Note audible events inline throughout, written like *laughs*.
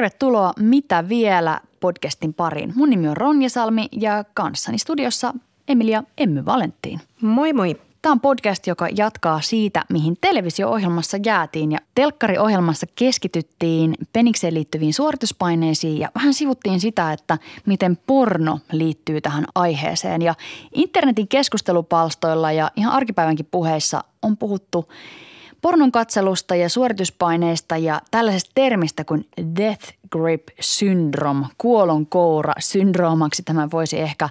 Tervetuloa Mitä vielä podcastin pariin. Mun nimi on Ronja Salmi ja kanssani studiossa Emilia Emmy Valentiin. Moi moi. Tämä on podcast, joka jatkaa siitä, mihin televisio-ohjelmassa jäätiin ja telkkariohjelmassa keskityttiin penikseen liittyviin suorituspaineisiin ja vähän sivuttiin sitä, että miten porno liittyy tähän aiheeseen. Ja internetin keskustelupalstoilla ja ihan arkipäivänkin puheissa on puhuttu pornon katselusta ja suorituspaineista ja tällaisesta termistä kuin death grip syndrome, kuolonkoura syndroomaksi tämä voisi ehkä äh,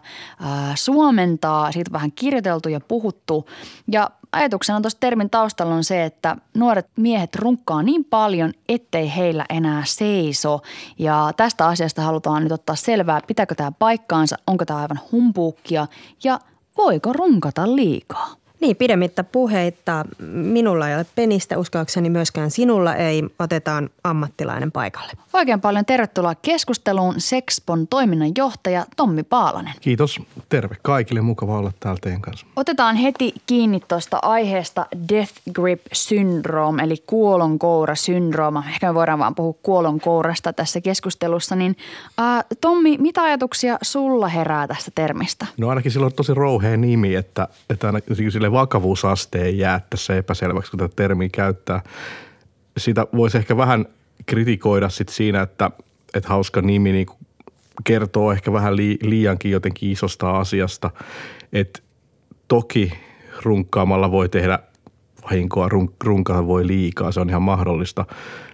suomentaa. Siitä on vähän kirjoiteltu ja puhuttu ja ajatuksena tuossa termin taustalla on se, että nuoret miehet runkkaa niin paljon, ettei heillä enää seiso. Ja tästä asiasta halutaan nyt ottaa selvää, pitääkö tämä paikkaansa, onko tämä aivan humpuukkia ja voiko runkata liikaa. Niin, pidemmittä puheitta. Minulla ei ole penistä, uskoakseni myöskään sinulla ei. Otetaan ammattilainen paikalle. Oikein paljon tervetuloa keskusteluun Sexpon toiminnanjohtaja Tommi Paalanen. Kiitos. Terve kaikille. Mukava olla täällä teidän kanssa. Otetaan heti kiinni tuosta aiheesta Death Grip Syndrome, eli kuolonkoura syndrooma. Ehkä me voidaan vaan puhua kuolonkourasta tässä keskustelussa. Niin, äh, Tommi, mitä ajatuksia sulla herää tästä termistä? No ainakin sillä on tosi rouhea nimi, että, että aina sille vakavuusaste ei jää tässä epäselväksi, kun tätä termiä käyttää. Sitä voisi ehkä vähän kritikoida sit siinä, että, että hauska nimi niin kertoo ehkä vähän liiankin jotenkin isosta asiasta. Että toki runkkaamalla voi tehdä vahinkoa, runk- runkata voi liikaa, se on ihan mahdollista.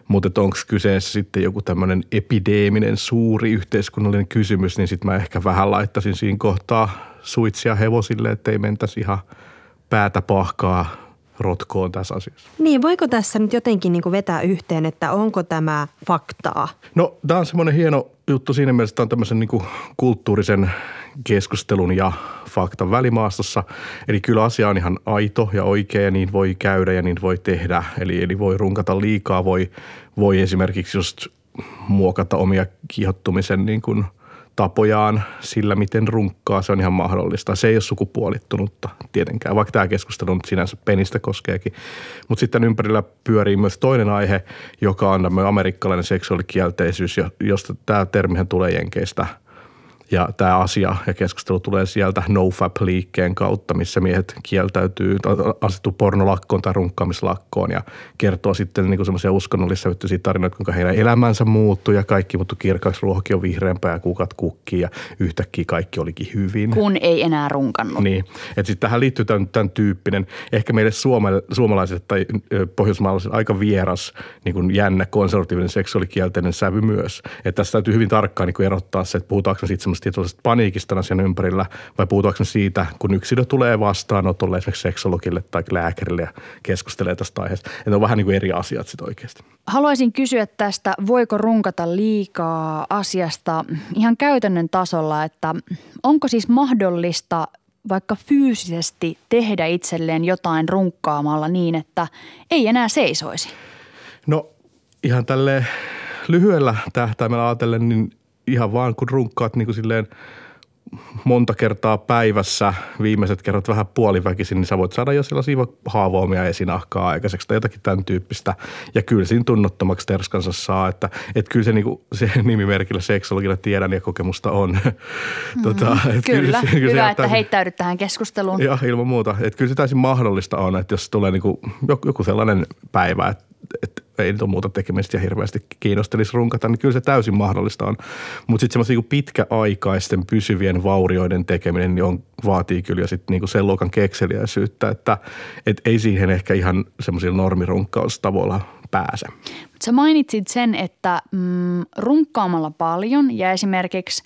Mutta onko kyseessä sitten joku tämmöinen epideeminen suuri yhteiskunnallinen kysymys, niin sitten mä ehkä vähän laittaisin siinä kohtaa suitsia hevosille, ettei mentäisi ihan – päätä pahkaa rotkoon tässä asiassa. Niin, voiko tässä nyt jotenkin niin vetää yhteen, että onko tämä faktaa? No, tämä on semmoinen hieno juttu siinä mielessä, että on tämmöisen niin kulttuurisen keskustelun ja faktan välimaastossa. Eli kyllä asia on ihan aito ja oikea ja niin voi käydä ja niin voi tehdä. Eli, eli voi runkata liikaa, voi, voi esimerkiksi just muokata omia kiihottumisen niin kuin – tapojaan sillä, miten runkkaa, se on ihan mahdollista. Se ei ole sukupuolittunutta tietenkään, vaikka tämä keskustelu nyt sinänsä penistä koskeekin. Mutta sitten ympärillä pyörii myös toinen aihe, joka on amerikkalainen seksuaalikielteisyys, josta tämä termihän tulee Jenkeistä – ja tämä asia ja keskustelu tulee sieltä NoFap-liikkeen kautta, missä miehet kieltäytyy, asettu pornolakkoon tai runkkaamislakkoon ja kertoo sitten niin semmoisia uskonnollisia tarinoita, kuinka heidän elämänsä muuttui ja kaikki muuttui kirkaaksi, ruohki on vihreämpää ja kukat kukkii ja yhtäkkiä kaikki olikin hyvin. Kun ei enää runkannut. Niin, että sitten tähän liittyy tämän, tämän tyyppinen, ehkä meille suome, suomalaiset tai pohjoismaalaiset aika vieras niin kuin jännä konservatiivinen seksuaalikielteinen sävy myös. Että tässä täytyy hyvin tarkkaan niin erottaa se, että puhutaanko sitten semmoista tietynlaisesta paniikista asian ympärillä vai puhutaanko siitä, kun yksilö tulee vastaanotolle esimerkiksi seksologille tai lääkärille ja keskustelee tästä aiheesta. Että ne on vähän niin kuin eri asiat sitten oikeasti. Haluaisin kysyä tästä, voiko runkata liikaa asiasta ihan käytännön tasolla, että onko siis mahdollista vaikka fyysisesti tehdä itselleen jotain runkkaamalla niin, että ei enää seisoisi? No ihan tälle lyhyellä tähtäimellä ajatellen, niin ihan vaan kun runkkaat niin kuin silleen monta kertaa päivässä, viimeiset kerrat vähän puoliväkisin, niin sä voit saada jo sellaisia haavoamia esinahkaa aikaiseksi tai jotakin tämän tyyppistä. Ja kyllä siinä tunnottomaksi terskansa saa, että, että kyllä se, niin kuin, se *laughs* nimimerkillä seksologilla tiedän ja kokemusta on. *laughs* Mm, tota, että kyllä, kyllä, kyllä hyvä, että täysin, heittäydyt tähän keskusteluun. Joo, ilman muuta. Että kyllä se täysin mahdollista on, että jos tulee niin kuin joku sellainen päivä, että että ei nyt ole muuta tekemistä ja hirveästi kiinnostelisi runkata, niin kyllä se täysin mahdollista on. Mutta sitten semmoisia niin pitkäaikaisten pysyvien vaurioiden tekeminen niin on, vaatii kyllä jo sitten niin sen luokan kekseliäisyyttä, että et ei siihen ehkä ihan semmoisilla normirunkkaustavalla pääse. Sä mainitsit sen, että mm, runkkaamalla paljon ja esimerkiksi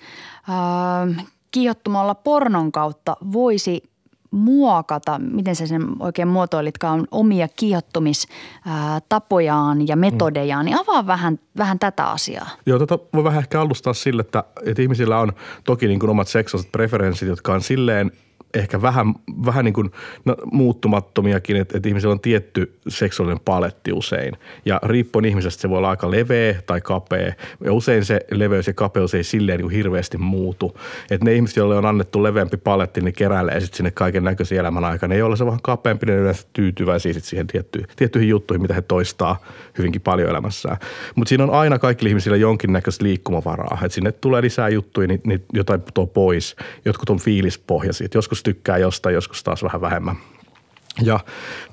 äh, kiihottumalla pornon kautta voisi muokata, miten se sen oikein muotoilitkaan, omia kiihottumistapojaan ja metodejaan, niin avaa vähän, vähän tätä asiaa. Joo, tota voi vähän ehkä alustaa sille, että, että ihmisillä on toki niin kuin omat seksuaaliset preferenssit, jotka on silleen – ehkä vähän, vähän niin kuin no, muuttumattomiakin, että, että ihmisillä on tietty seksuaalinen paletti usein. Ja riippuen ihmisestä se voi olla aika leveä tai kapea. Ja usein se leveys ja kapeus ei silleen niin kuin hirveästi muutu. Että ne ihmiset, joille on annettu leveämpi paletti, niin keräilee sitten sinne kaiken näköisiä elämän aikana. Ne, joilla se vähän kapeampi, ne yleensä tyytyväisiä sit siihen tiettyihin, tiettyihin juttuihin, mitä he toistaa hyvinkin paljon elämässään. Mutta siinä on aina kaikilla ihmisillä jonkinnäköistä liikkumavaraa. Että sinne tulee lisää juttuja, niin, niin jotain putoaa pois. Jotkut on fiilispohjaisia. Joskus joskus tykkää jostain, joskus taas vähän vähemmän. Ja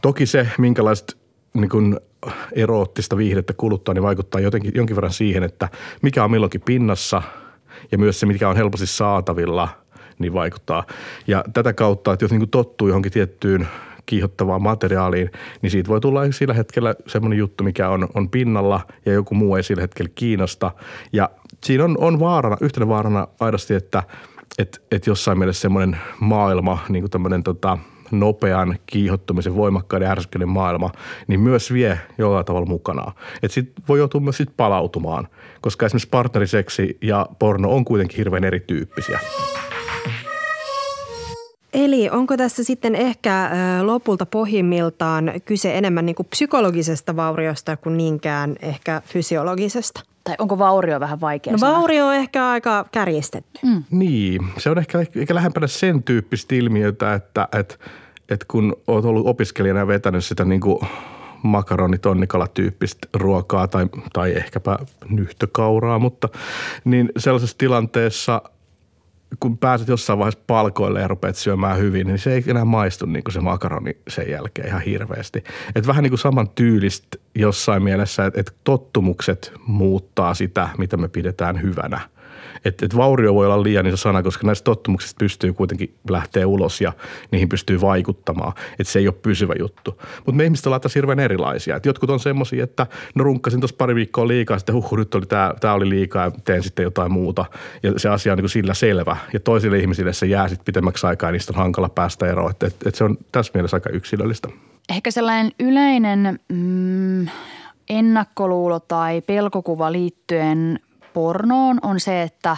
toki se, minkälaiset niin kuin eroottista viihdettä kuluttaa, niin vaikuttaa jotenkin, jonkin verran siihen, että mikä on milloinkin pinnassa ja myös se, mikä on helposti saatavilla, niin vaikuttaa. Ja tätä kautta, että jos niin kuin tottuu johonkin tiettyyn kiihottavaan materiaaliin, niin siitä voi tulla sillä hetkellä semmoinen juttu, mikä on, on pinnalla ja joku muu ei sillä hetkellä kiinnosta. Ja siinä on, on vaarana, yhtenä vaarana aidosti, että – että et jossain mielessä semmoinen maailma, niin kuin tämmöinen tota, nopean kiihottumisen, voimakkaiden ärsykkeiden maailma, niin myös vie jollain tavalla mukanaan. Että sitten voi joutua myös sit palautumaan, koska esimerkiksi partneriseksi ja porno on kuitenkin hirveän erityyppisiä. Eli onko tässä sitten ehkä lopulta pohjimmiltaan kyse enemmän niin kuin psykologisesta vauriosta kuin niinkään ehkä fysiologisesta? Tai onko vaurio vähän vaikea No vaurio on ehkä aika kärjistetty. Mm. Niin, se on ehkä, ehkä lähempänä sen tyyppistä ilmiötä, että, että, että kun olet ollut opiskelijana ja vetänyt sitä niin kuin makaronitonnikala-tyyppistä ruokaa tai, tai ehkäpä nyhtökauraa, mutta niin sellaisessa tilanteessa – kun pääset jossain vaiheessa palkoille ja rupeat syömään hyvin, niin se ei enää maistu niin kuin se makaroni sen jälkeen ihan hirveästi. Et vähän niin kuin saman tyylistä jossain mielessä, että, että tottumukset muuttaa sitä, mitä me pidetään hyvänä – että et vaurio voi olla liian iso sana, koska näistä tottumuksista pystyy kuitenkin lähteä ulos ja niihin pystyy vaikuttamaan. Että se ei ole pysyvä juttu. Mutta me ihmiset ollaan tässä hirveän erilaisia. Et jotkut on semmoisia, että no runkkasin tuossa pari viikkoa liikaa, sitten huh, nyt oli tämä, tämä oli liikaa ja teen sitten jotain muuta. Ja se asia on niin kuin sillä selvä. Ja toisille ihmisille se jää sitten pitemmäksi aikaa ja niistä on hankala päästä eroon. Että et, et se on tässä mielessä aika yksilöllistä. Ehkä sellainen yleinen mm, ennakkoluulo tai pelkokuva liittyen pornoon on se, että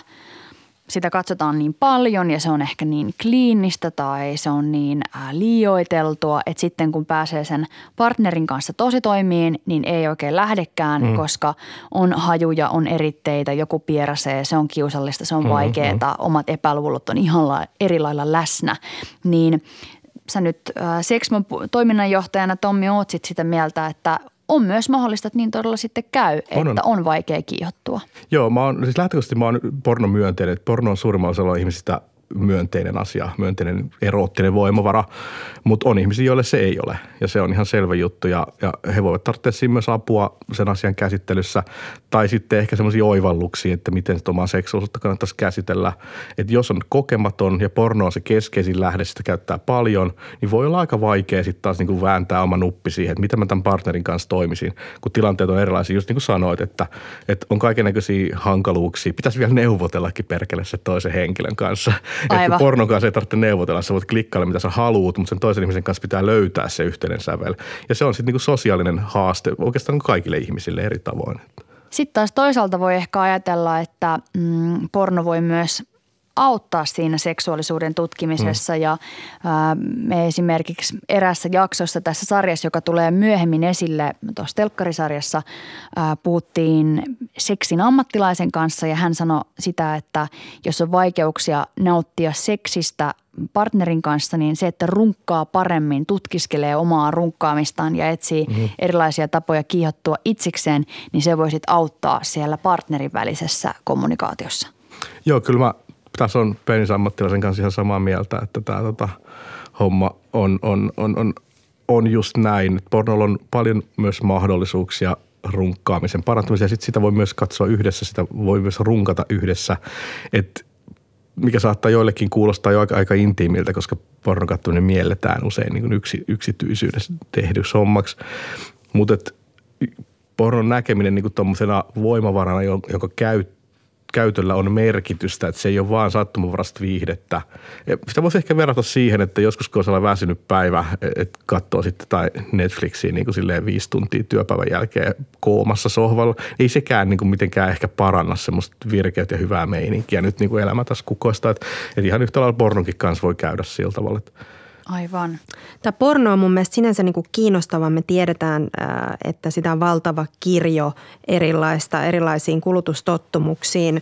sitä katsotaan niin paljon ja se on ehkä niin kliinistä tai se on niin liioiteltua, että sitten kun pääsee sen partnerin kanssa tosi toimiin, niin ei oikein lähdekään, mm. koska on hajuja, on eritteitä, joku pieräsee, se on kiusallista, se on mm, vaikeaa, mm. omat epäluulot on ihan eri lailla läsnä. Niin sä nyt äh, Sexmon toiminnanjohtajana Tommi oot sit sitä mieltä, että on myös mahdollista, että niin todella sitten käy, on, että on. on vaikea kiihottua. Joo, mä oon, siis lähtökohtaisesti mä oon pornomyönteinen, että porno on suurimmalla osalla ihmisistä myönteinen asia, myönteinen eroottinen voimavara, mutta on ihmisiä, joille se ei ole ja se on ihan selvä juttu ja, ja he voivat tarvitse siinä myös apua sen asian käsittelyssä tai sitten ehkä semmoisia oivalluksia, että miten sitä omaa seksuaalisuutta kannattaisi käsitellä. Että jos on kokematon ja porno on se keskeisin lähde, sitä käyttää paljon, niin voi olla aika vaikea sitten taas niin kuin vääntää oma nuppi siihen, että miten mä tämän partnerin kanssa toimisin, kun tilanteet on erilaisia. Just niin kuin sanoit, että, että on kaikenlaisia hankaluuksia. Pitäisi vielä neuvotellakin perkele se toisen henkilön kanssa Aivan. Että pornon kanssa ei tarvitse neuvotella, sä voit klikkailla mitä sä haluut, mutta sen toisen ihmisen kanssa pitää löytää se yhteinen sävel. Ja se on sitten niinku sosiaalinen haaste oikeastaan kaikille ihmisille eri tavoin. Sitten taas toisaalta voi ehkä ajatella, että mm, porno voi myös auttaa siinä seksuaalisuuden tutkimisessa. Mm. Ja ää, me esimerkiksi erässä jaksossa tässä sarjassa, joka tulee myöhemmin esille tuossa telkkarisarjassa, ää, puhuttiin seksin ammattilaisen kanssa ja hän sanoi sitä, että jos on vaikeuksia nauttia seksistä partnerin kanssa, niin se, että runkkaa paremmin, tutkiskelee omaa runkkaamistaan ja etsii mm-hmm. erilaisia tapoja kiihottua itsikseen, niin se voi sitten auttaa siellä partnerin välisessä kommunikaatiossa. Joo, kyllä mä tässä on penisammattilaisen kanssa ihan samaa mieltä, että tämä tota, homma on, on, on, on, on just näin. Pornolla on paljon myös mahdollisuuksia runkkaamisen parantamiseen ja sit sitä voi myös katsoa yhdessä, sitä voi myös runkata yhdessä. Et mikä saattaa joillekin kuulostaa jo aika, aika intiimiltä, koska pornon katsominen mielletään usein niin yksi, yksityisyydessä tehdyksi hommaksi. Mutta pornon näkeminen niin tuommoisena voimavarana, jonka käyttää käytöllä on merkitystä, että se ei ole vaan sattumanvarasta viihdettä. Sitä voisi ehkä verrata siihen, että joskus kun on väsynyt päivä, että katsoo sitten tai Netflixiä niin kuin silleen viisi tuntia työpäivän jälkeen koomassa sohvalla, ei sekään niin kuin mitenkään ehkä paranna semmoista virkeyttä ja hyvää meininkiä nyt niin kuin elämä tässä kukoista. Että, että ihan yhtä lailla pornonkin kanssa voi käydä sillä tavalla, että Aivan. Tämä porno on mun mielestä sinänsä niin kuin kiinnostava. Me tiedetään, että sitä on valtava kirjo erilaista, erilaisiin kulutustottumuksiin.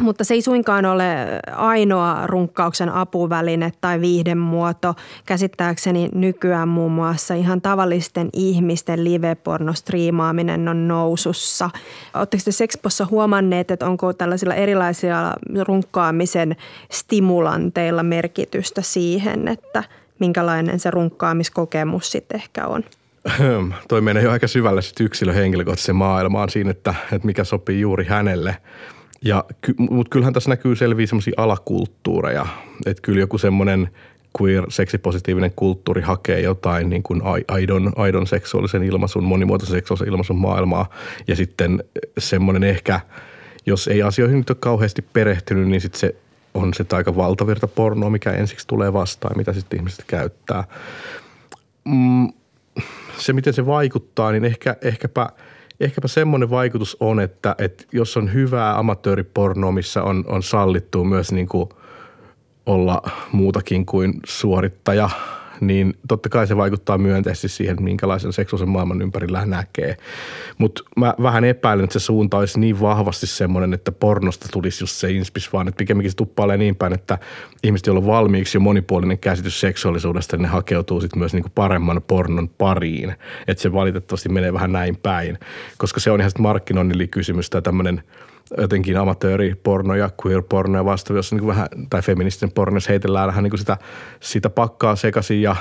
Mutta se ei suinkaan ole ainoa runkkauksen apuväline tai viihdemuoto. Käsittääkseni nykyään muun muassa ihan tavallisten ihmisten live-pornostriimaaminen on nousussa. Oletteko te Sexpossa huomanneet, että onko tällaisilla erilaisilla runkkaamisen stimulanteilla merkitystä siihen, että minkälainen se runkkaamiskokemus sitten ehkä on? Toi menee jo aika syvälle henkilökohtaiseen maailmaan siinä, että, että mikä sopii juuri hänelle – ja, mutta kyllähän tässä näkyy selviä semmoisia alakulttuureja, että kyllä joku semmoinen queer, seksipositiivinen kulttuuri hakee jotain niin kuin aidon, aidon seksuaalisen ilmaisun, monimuotoisen seksuaalisen ilmaisun maailmaa. Ja sitten semmoinen ehkä, jos ei asioihin nyt ole kauheasti perehtynyt, niin sitten se on se aika valtavirta pornoa, mikä ensiksi tulee vastaan, mitä sitten ihmiset käyttää. Mm, se, miten se vaikuttaa, niin ehkä, ehkäpä – ehkäpä semmoinen vaikutus on, että, että jos on hyvää amatööripornoa, missä on, on sallittu myös niin kuin olla muutakin kuin suorittaja – niin totta kai se vaikuttaa myönteisesti siihen, minkälaisen seksuaalisen maailman ympärillä näkee. Mutta mä vähän epäilen, että se suunta olisi niin vahvasti semmoinen, että pornosta tulisi just se inspis, vaan että pikemminkin se tuppailee niin päin, että ihmiset, joilla on valmiiksi jo monipuolinen käsitys seksuaalisuudesta, niin ne hakeutuu sitten myös niinku paremman pornon pariin. Että se valitettavasti menee vähän näin päin, koska se on ihan sitten markkinoinnin kysymys tai tämmöinen – jotenkin amatööriporno ja queer-porno ja vastaavia, jossa niin vähän, tai feministinen porno, jos heitellään vähän niin sitä, sitä pakkaa sekaisin ja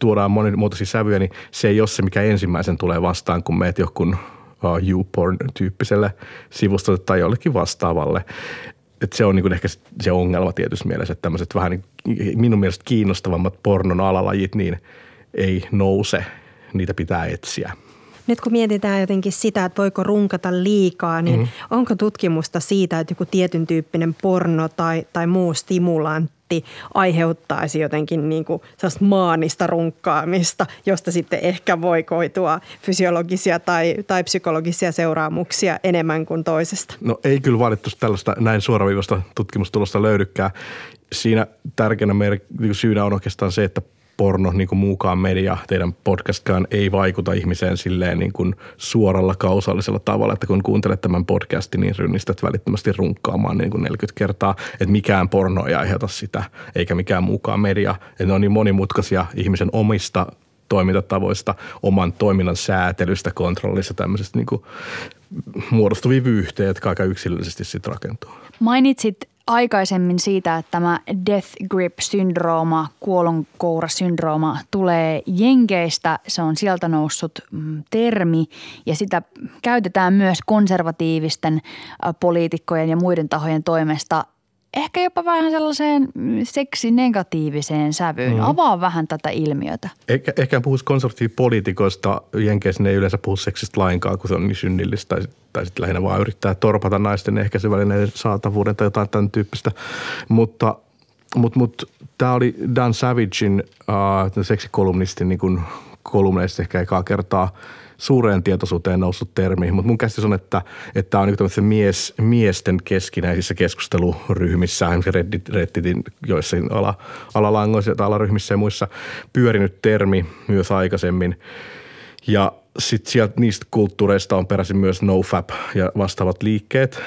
tuodaan monimuotoisia sävyjä, niin se ei ole se, mikä ensimmäisen tulee vastaan, kun meet johonkin uh, YouPorn-tyyppiselle sivustolle tai jollekin vastaavalle. Et se on niin ehkä se ongelma tietysti mielessä, että tämmöiset vähän niin, minun mielestä kiinnostavammat pornon alalajit, niin ei nouse, niitä pitää etsiä – nyt kun mietitään jotenkin sitä, että voiko runkata liikaa, niin mm. onko tutkimusta siitä, että joku tietyn tyyppinen porno tai, tai muu stimulantti aiheuttaisi jotenkin niin kuin maanista runkkaamista, josta sitten ehkä voi koitua fysiologisia tai, tai psykologisia seuraamuksia enemmän kuin toisesta? No ei kyllä valitettavasti tällaista näin suoraviivasta tutkimustulosta löydykään. Siinä tärkeänä syynä on oikeastaan se, että porno, niin kuin muukaan media, teidän podcastkaan ei vaikuta ihmiseen silleen niin kuin suoralla kausallisella tavalla, että kun kuuntelet tämän podcastin, niin rynnistät välittömästi runkkaamaan niin kuin 40 kertaa, että mikään porno ei aiheuta sitä, eikä mikään muukaan media. Että ne on niin monimutkaisia ihmisen omista toimintatavoista, oman toiminnan säätelystä, kontrollista, tämmöisestä niin kuin muodostuvia vyyhtejä, jotka aika yksilöllisesti sitten rakentuu. Mainitsit aikaisemmin siitä, että tämä death grip-syndrooma, kuolonkoura-syndrooma tulee Jenkeistä. Se on sieltä noussut mm, termi ja sitä käytetään myös konservatiivisten poliitikkojen ja muiden tahojen toimesta ehkä jopa vähän sellaiseen seksinegatiiviseen sävyyn. Mm. Avaa vähän tätä ilmiötä. Ehkä, ehkä puhuisi konservatiivipoliitikoista. Jenkeissä ne ei yleensä puhu seksistä lainkaan, kun se on niin synnillistä. Tai, tai sitten lähinnä vaan yrittää torpata naisten ehkäisyvälineiden saatavuuden tai jotain tämän tyyppistä. Mutta mutta mut, tämä oli Dan Savagein, uh, seksikolumnistin niin kolumneista ehkä ekaa kertaa – suureen tietoisuuteen noussut termi, mutta mun käsitys on, että, tämä on niin mies, miesten keskinäisissä keskusteluryhmissä, Reddit, Redditin joissain ala, alalangoissa tai alaryhmissä ja muissa pyörinyt termi myös aikaisemmin. Ja sitten sieltä niistä kulttuureista on peräisin myös nofap ja vastaavat liikkeet.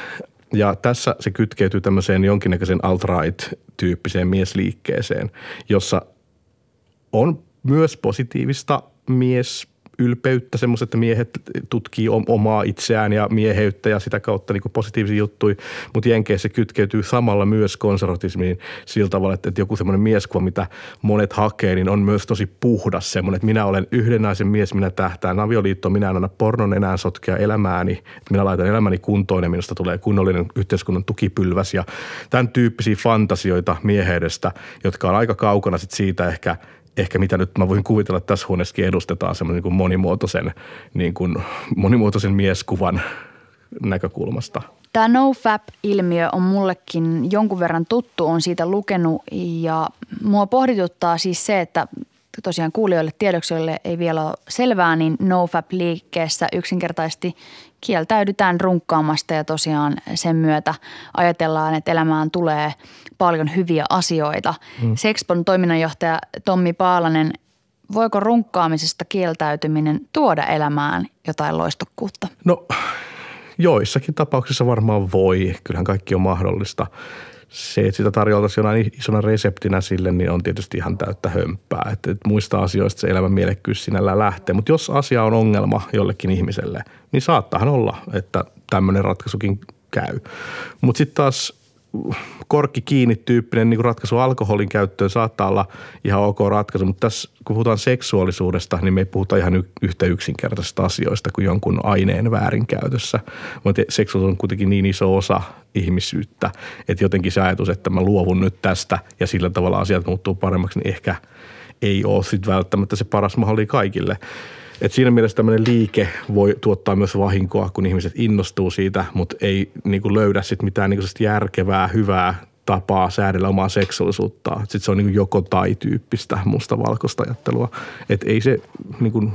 Ja tässä se kytkeytyy tämmöiseen jonkinnäköiseen alt-right-tyyppiseen miesliikkeeseen, jossa on myös positiivista mies ylpeyttä, semmoista, että miehet tutkii omaa itseään ja mieheyttä ja sitä kautta niin positiivisia juttuja, mutta Jenkeissä kytkeytyy samalla myös konservatismiin sillä tavalla, että, joku semmoinen mieskuva, mitä monet hakee, niin on myös tosi puhdas semmoinen, että minä olen yhden naisen mies, minä tähtään avioliittoon, minä en anna pornon enää sotkea elämääni, että minä laitan elämäni kuntoon ja minusta tulee kunnollinen yhteiskunnan tukipylväs ja tämän tyyppisiä fantasioita mieheydestä, jotka on aika kaukana sit siitä ehkä – ehkä mitä nyt mä voin kuvitella, että tässä huoneessakin edustetaan semmoinen niin monimuotoisen, niin kuin monimuotoisen mieskuvan näkökulmasta. Tämä no-fap-ilmiö on mullekin jonkun verran tuttu, on siitä lukenut ja mua pohdituttaa siis se, että tosiaan kuulijoille tiedoksi, joille ei vielä ole selvää, niin NoFap-liikkeessä yksinkertaisesti kieltäydytään runkkaamasta ja tosiaan sen myötä ajatellaan, että elämään tulee paljon hyviä asioita. Mm. Sexpon toiminnanjohtaja Tommi Paalanen, voiko runkkaamisesta kieltäytyminen tuoda elämään jotain loistokkuutta? No joissakin tapauksissa varmaan voi. Kyllähän kaikki on mahdollista se, että sitä tarjoltaisiin jonain isona reseptinä sille, niin on tietysti ihan täyttä hömppää. Että, että muista asioista se elämän mielekkyys sinällään lähtee. Mutta jos asia on ongelma jollekin ihmiselle, niin saattahan olla, että tämmöinen ratkaisukin käy. Mutta sitten taas korkki kiinni tyyppinen niin ratkaisu alkoholin käyttöön saattaa olla ihan ok ratkaisu, mutta tässä kun puhutaan seksuaalisuudesta, niin me ei puhuta ihan yhtä yksinkertaisista asioista kuin jonkun aineen väärinkäytössä. Mutta seksuaalisuus on kuitenkin niin iso osa ihmisyyttä, että jotenkin se ajatus, että mä luovun nyt tästä ja sillä tavalla asiat muuttuu paremmaksi, niin ehkä ei ole sitten välttämättä se paras mahdollinen kaikille. Et siinä mielessä tämmöinen liike voi tuottaa myös vahinkoa, kun ihmiset innostuu siitä, mutta ei niin kuin löydä sit mitään niin kuin järkevää, hyvää tapaa säädellä omaa seksuaalisuutta. Sitten se on niin joko tai tyyppistä mustavalkoista ajattelua. Että ei se niin kuin,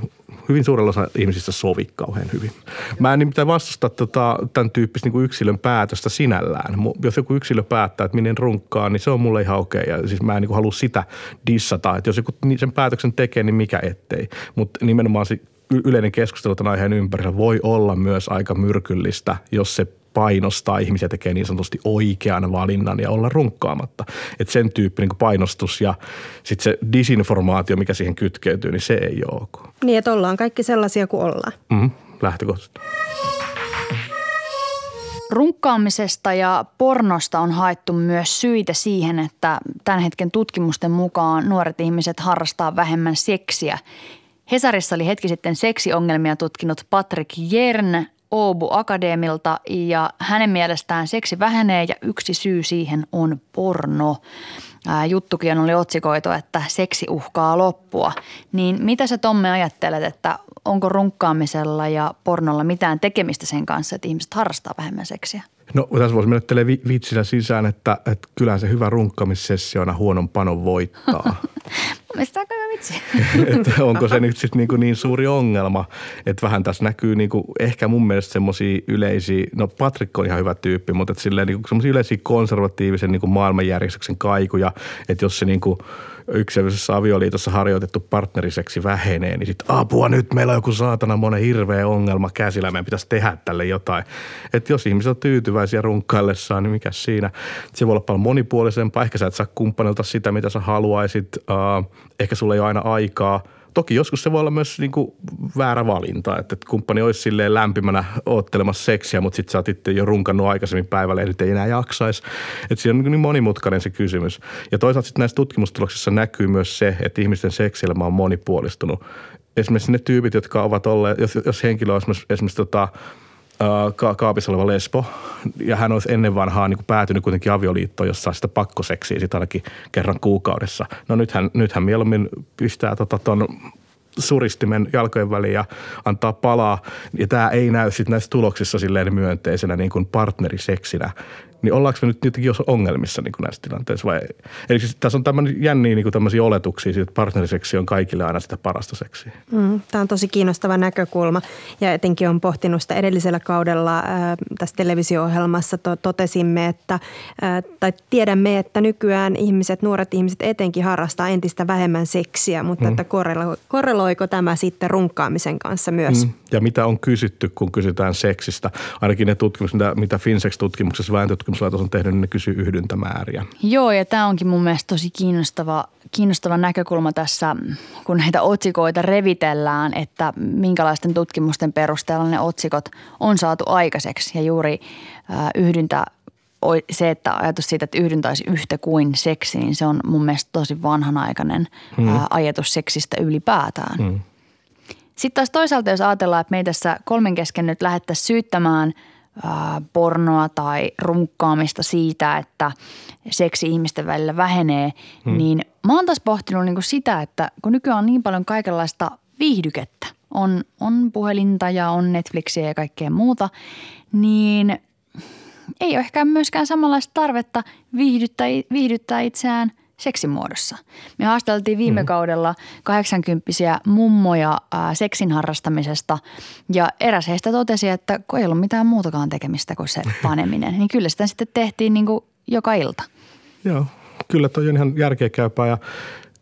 hyvin suurella osa ihmisistä sovi kauhean hyvin. Mä en nimittäin vastusta tota, tämän tyyppistä niin yksilön päätöstä sinällään. Jos joku yksilö päättää, että minne runkkaa, niin se on mulle ihan okei. Ja siis mä en niin halua sitä dissata. Että jos joku sen päätöksen tekee, niin mikä ettei. Mutta nimenomaan se yleinen keskustelu tämän aiheen ympärillä voi olla myös aika myrkyllistä, jos se painostaa ihmisiä tekee niin sanotusti oikean valinnan ja olla runkkaamatta. Että sen tyyppinen niin painostus ja sitten se disinformaatio, mikä siihen kytkeytyy, niin se ei ole ok. Niin, että ollaan kaikki sellaisia kuin ollaan. Mm, lähtökohtaisesti. Runkkaamisesta ja pornosta on haettu myös syitä siihen, että tämän hetken tutkimusten mukaan nuoret ihmiset harrastaa vähemmän seksiä. Hesarissa oli hetki sitten seksiongelmia tutkinut Patrick Jern Oobu Akademilta ja hänen mielestään seksi vähenee ja yksi syy siihen on porno. Ää, juttukin oli otsikoitu, että seksi uhkaa loppua. Niin mitä sä Tomme ajattelet, että onko runkkaamisella ja pornolla mitään tekemistä sen kanssa, että ihmiset harrastaa vähemmän seksiä? No tässä voisi mennä vitsinä sisään, että, että kyllähän se hyvä runkkamissessio aina huonon panon voittaa. *laughs* Mielestäni aika vitsi. *laughs* että onko se nyt sitten niin, niin suuri ongelma, että vähän tässä näkyy niin kuin, ehkä mun mielestä semmoisia yleisiä, no Patrick on ihan hyvä tyyppi, mutta että silleen niin semmoisia yleisiä konservatiivisen niin kuin maailmanjärjestyksen kaikuja, että jos se niin kuin – yksilöllisessä avioliitossa harjoitettu partneriseksi vähenee, niin sitten apua nyt meillä on joku saatana monen hirveä ongelma käsillä, meidän pitäisi tehdä tälle jotain. Että jos ihmiset on tyytyväisiä runkkaillessaan, niin mikä siinä? Se voi olla paljon monipuolisempaa, ehkä sä et saa kumppanilta sitä, mitä sä haluaisit, uh, ehkä sulla ei ole aina aikaa – Toki joskus se voi olla myös niin kuin väärä valinta, että kumppani olisi silleen lämpimänä oottelemassa seksiä, mutta sitten sä oot itse jo runkannut aikaisemmin päivällä ja nyt ei enää jaksaisi. Että siinä on niin monimutkainen se kysymys. Ja toisaalta sitten näissä tutkimustuloksissa näkyy myös se, että ihmisten seksilmä on monipuolistunut. Esimerkiksi ne tyypit, jotka ovat olleet, jos, jos henkilö on esimerkiksi, esimerkiksi tota, ka- kaapissa oleva lesbo. Ja hän olisi ennen vanhaa niin kuin päätynyt kuitenkin avioliittoon, jossa sitä pakkoseksiä sit ainakin kerran kuukaudessa. No nythän, nythän mieluummin pistää tota suristimen jalkojen väliin ja antaa palaa. Ja tämä ei näy sitten näissä tuloksissa silleen myönteisenä niin kuin partneriseksinä niin ollaanko me nyt jotenkin ongelmissa niin kuin näissä tilanteissa vai Eli siis tässä on tämmöisiä jänniä niin kuin tämmöisiä oletuksia siitä, että partneriseksi on kaikille aina sitä parasta seksiä. Mm, tämä on tosi kiinnostava näkökulma ja etenkin on pohtinut sitä edellisellä kaudella äh, tässä televisio-ohjelmassa to, totesimme, että äh, tai tiedämme, että nykyään ihmiset, nuoret ihmiset etenkin harrastaa entistä vähemmän seksiä, mutta mm. että korrelo, korreloiko tämä sitten runkkaamisen kanssa myös? Mm. Ja mitä on kysytty, kun kysytään seksistä? Ainakin ne tutkimukset, mitä, mitä Finsex-tutkimuksessa, vääntötutkimuksessa tutkimuslaitos on tehnyt, niin ne kysyy yhdyntämääriä. Joo, ja tämä onkin mun mielestä tosi kiinnostava, kiinnostava näkökulma tässä, kun näitä otsikoita revitellään, että minkälaisten tutkimusten perusteella ne otsikot on saatu aikaiseksi. Ja juuri äh, yhdyntä se, että ajatus siitä, että yhdyntäisi yhtä kuin seksi, niin se on mun mielestä tosi vanhanaikainen hmm. ää, ajatus seksistä ylipäätään. Hmm. Sitten taas toisaalta, jos ajatellaan, että meitä tässä kolmen kesken nyt lähettäisiin syyttämään – pornoa tai runkkaamista siitä, että seksi ihmisten välillä vähenee, hmm. niin mä oon taas pohtinut niin kuin sitä, että kun nykyään on niin paljon kaikenlaista viihdykettä on, on puhelinta ja on Netflixiä ja kaikkea muuta, niin ei ole ehkä myöskään samanlaista tarvetta viihdyttää, viihdyttää itseään seksin muodossa. Me haasteltiin viime mm. kaudella 80 mummoja ää, seksin harrastamisesta ja eräs heistä totesi, että kun ei ollut mitään muutakaan tekemistä kuin se *laughs* paneminen, niin kyllä sitä sitten tehtiin niin kuin joka ilta. Joo, kyllä toi on ihan järkeä käypää ja,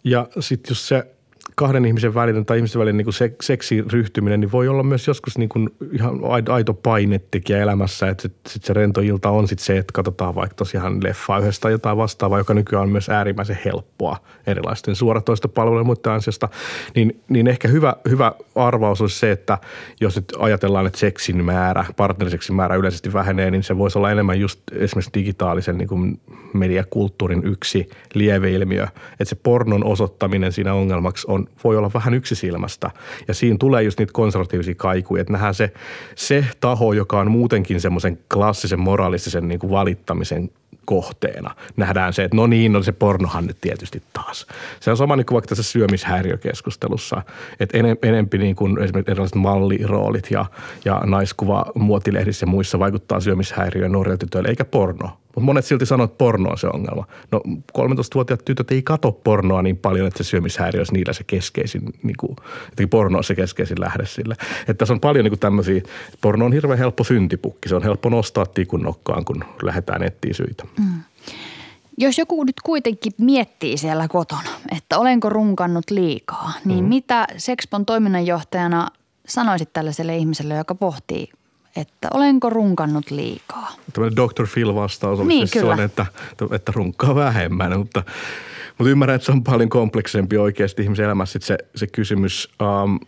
ja sitten jos se – kahden ihmisen välinen tai ihmisen välinen niin se, seksiin ryhtyminen, niin voi olla myös joskus niin kuin ihan aito painetekijä elämässä. Että sit, sit se rento ilta on sit se, että katsotaan vaikka tosiaan leffaa yhdessä tai jotain vastaavaa, joka nykyään on myös äärimmäisen helppoa erilaisten suoratoistopalvelujen muiden ansiosta. Niin, niin ehkä hyvä, hyvä arvaus olisi se, että jos nyt ajatellaan, että seksin määrä, partneriseksin määrä yleisesti vähenee, niin se voisi olla enemmän just esimerkiksi digitaalisen niin kuin mediakulttuurin yksi lieveilmiö. Että se pornon osoittaminen siinä ongelmaksi on, voi olla vähän yksisilmästä. Ja siinä tulee just niitä konservatiivisia kaikuja, että nähdään se, se taho, joka on muutenkin semmoisen klassisen moraalistisen niin kuin valittamisen kohteena. Nähdään se, että no niin, no se pornohan nyt tietysti taas. Se on sama niin kuin vaikka tässä syömishäiriökeskustelussa, että enempi niin kuin esimerkiksi erilaiset malliroolit ja, ja naiskuva muotilehdissä ja muissa vaikuttaa syömishäiriöön nuorille tytöille, eikä porno. Mutta monet silti sanoo, että porno on se ongelma. No 13-vuotiaat tytöt ei kato pornoa niin paljon, että se syömishäiriö olisi niillä se keskeisin, niin kuin, että porno on se keskeisin lähde sille. Että tässä on paljon niin tämmöisiä, porno on hirveän helppo syntipukki. Se on helppo nostaa tikun nokkaan, kun lähdetään etsiä syitä. Mm. Jos joku nyt kuitenkin miettii siellä kotona, että olenko runkannut liikaa, niin mm. mitä Sexpon toiminnanjohtajana sanoisit tällaiselle ihmiselle, joka pohtii että olenko runkannut liikaa. Tällainen Dr. Phil-vastaus olisi niin, siis sellainen, että, että runkkaa vähemmän, mutta, mutta ymmärrän, että se on paljon kompleksempi oikeasti ihmisen elämässä se, se kysymys. Um,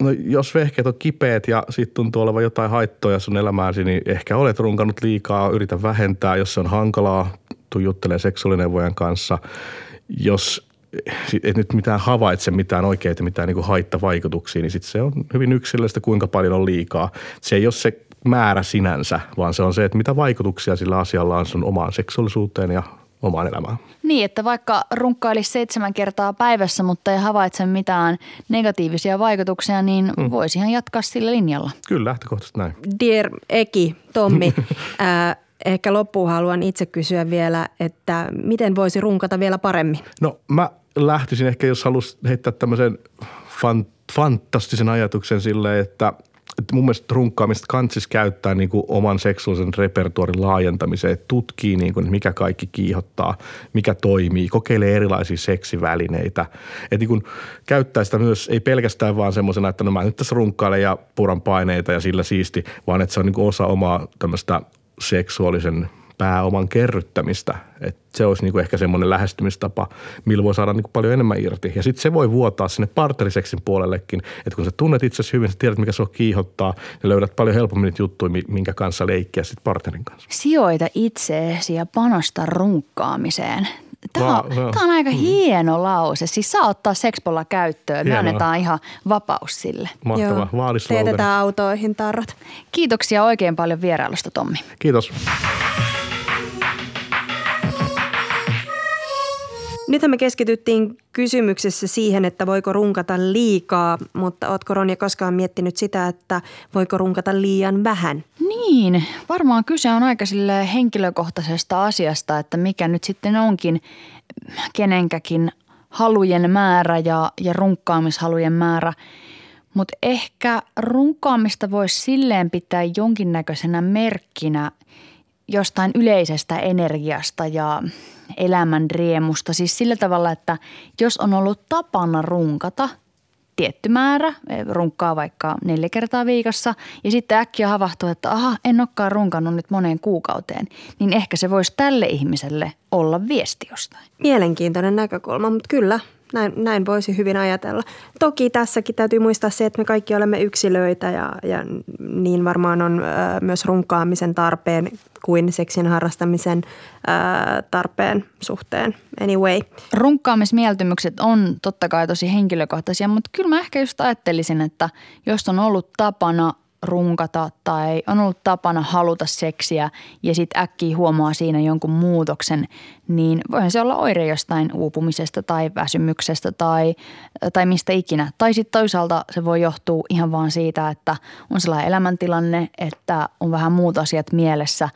no jos vehkeet on kipeät ja sitten tuntuu olevan jotain haittoja sun elämääsi, niin ehkä olet runkannut liikaa, yritä vähentää. Jos se on hankalaa, tuu juttelemaan seksuaalineuvojan kanssa. Jos et nyt mitään havaitse mitään oikeita, mitään niin haittavaikutuksia, niin sitten se on hyvin yksilöllistä, kuinka paljon on liikaa. Se ei ole se määrä sinänsä, vaan se on se, että mitä vaikutuksia sillä asialla on sun omaan seksuaalisuuteen ja omaan elämään. Niin, että vaikka runkkailisi seitsemän kertaa päivässä, mutta ei havaitse mitään negatiivisia vaikutuksia, niin mm. voisi ihan jatkaa sillä linjalla. Kyllä, lähtökohtaisesti näin. Dear Eki, Tommi, *laughs* ää, ehkä loppuun haluan itse kysyä vielä, että miten voisi runkata vielä paremmin? No mä lähtisin ehkä, jos halus heittää tämmöisen fan, fantastisen ajatuksen silleen, että että mun mielestä runkkaamista kansis käyttää niin kuin oman seksuaalisen repertuarin laajentamiseen, että tutkii niin kuin, mikä kaikki kiihottaa, mikä toimii, kokeilee erilaisia seksivälineitä. Että niin kuin käyttää sitä myös, ei pelkästään vaan semmoisena, että no mä nyt tässä runkkailen ja puran paineita ja sillä siisti, vaan että se on niin kuin osa omaa tämmöistä seksuaalisen pääoman kerryttämistä. Et se olisi niinku ehkä semmoinen lähestymistapa, millä voi saada niinku paljon enemmän irti. Ja sitten se voi vuotaa sinne partneriseksin puolellekin, että kun sä tunnet itsesi hyvin, sä tiedät mikä sua kiihottaa ja löydät paljon helpommin niitä juttuja, minkä kanssa leikkiä sitten partnerin kanssa. Sijoita itseesi ja panosta runkkaamiseen. Tämä on, tämä on aika mm. hieno lause. Siis saa ottaa Sexpolla käyttöön. Me annetaan ihan vapaus sille. Mahtavaa. Teetetään autoihin tarrat. Kiitoksia oikein paljon vierailusta, Tommi. Kiitos. Nythän me keskityttiin kysymyksessä siihen, että voiko runkata liikaa, mutta ootko Ronja koskaan miettinyt sitä, että voiko runkata liian vähän? Niin, varmaan kyse on aika sille henkilökohtaisesta asiasta, että mikä nyt sitten onkin kenenkäkin halujen määrä ja, ja runkkaamishalujen määrä. Mutta ehkä runkkaamista voisi silleen pitää jonkinnäköisenä merkkinä jostain yleisestä energiasta ja elämän riemusta. Siis sillä tavalla, että jos on ollut tapana runkata tietty määrä, eh, runkkaa vaikka neljä kertaa viikossa ja sitten äkkiä havahtuu, että aha, en olekaan runkannut nyt moneen kuukauteen, niin ehkä se voisi tälle ihmiselle olla viesti jostain. Mielenkiintoinen näkökulma, mutta kyllä – näin, näin voisi hyvin ajatella. Toki tässäkin täytyy muistaa se, että me kaikki olemme yksilöitä ja, ja niin varmaan on äh, myös runkaamisen tarpeen kuin seksin harrastamisen äh, tarpeen suhteen. Anyway. Runkkaamismieltymykset on totta kai tosi henkilökohtaisia, mutta kyllä mä ehkä just ajattelisin, että jos on ollut tapana runkata tai on ollut tapana haluta seksiä ja sitten äkkiä huomaa siinä jonkun muutoksen, niin voihan se olla oire jostain uupumisesta tai väsymyksestä tai, tai mistä ikinä. Tai sitten toisaalta se voi johtua ihan vaan siitä, että on sellainen elämäntilanne, että on vähän muut asiat mielessä.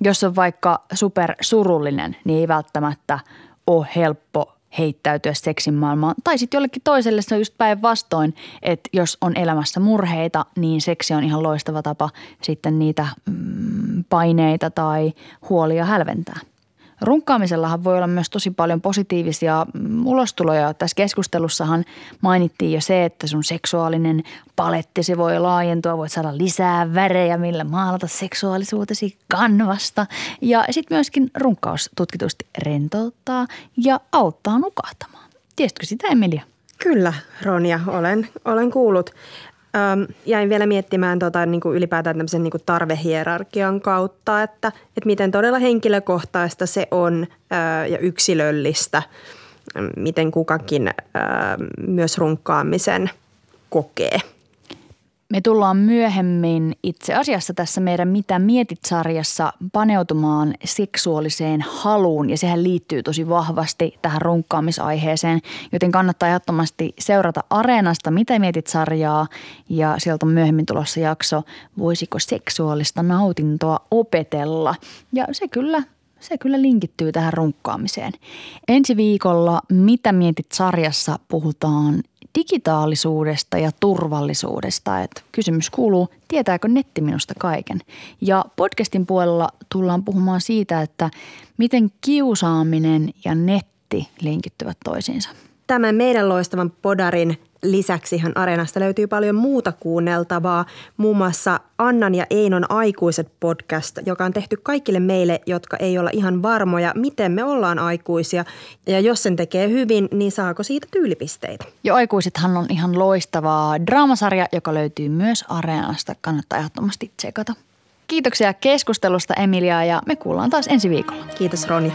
Jos on vaikka super surullinen, niin ei välttämättä ole helppo heittäytyä seksin maailmaan. Tai sitten jollekin toiselle se on just päinvastoin, että jos on elämässä murheita, niin seksi on ihan loistava tapa sitten niitä mm, paineita tai huolia hälventää. Runkkaamisellahan voi olla myös tosi paljon positiivisia mm, ulostuloja. Tässä keskustelussahan mainittiin jo se, että sun seksuaalinen paletti se voi laajentua, voit saada lisää värejä, millä maalata seksuaalisuutesi kanvasta. Ja sitten myöskin runkkaus tutkitusti rentouttaa ja auttaa nukahtamaan. Tiesitkö sitä, Emilia? Kyllä, Ronja, olen, olen kuullut. Ähm, jäin vielä miettimään tota, niin kuin ylipäätään tämmöisen niin kuin tarvehierarkian kautta, että, että miten todella henkilökohtaista se on äh, ja yksilöllistä, miten kukakin äh, myös runkkaamisen kokee – me tullaan myöhemmin itse asiassa tässä meidän Mitä mietit-sarjassa paneutumaan seksuaaliseen haluun ja sehän liittyy tosi vahvasti tähän runkkaamisaiheeseen, joten kannattaa ehdottomasti seurata Areenasta Mitä mietit-sarjaa ja sieltä on myöhemmin tulossa jakso Voisiko seksuaalista nautintoa opetella ja se kyllä se kyllä linkittyy tähän runkkaamiseen. Ensi viikolla Mitä mietit sarjassa puhutaan digitaalisuudesta ja turvallisuudesta. Että kysymys kuuluu, tietääkö netti minusta kaiken? Ja podcastin puolella tullaan puhumaan siitä, että miten kiusaaminen ja netti linkittyvät toisiinsa. Tämän meidän loistavan podarin lisäksihan Areenasta löytyy paljon muuta kuunneltavaa, muun muassa Annan ja Einon aikuiset podcast, joka on tehty kaikille meille, jotka ei olla ihan varmoja, miten me ollaan aikuisia. Ja jos sen tekee hyvin, niin saako siitä tyylipisteitä? Jo aikuisethan on ihan loistavaa draamasarja, joka löytyy myös Areenasta. Kannattaa ehdottomasti tsekata. Kiitoksia keskustelusta Emilia ja me kuullaan taas ensi viikolla. Kiitos Ronja.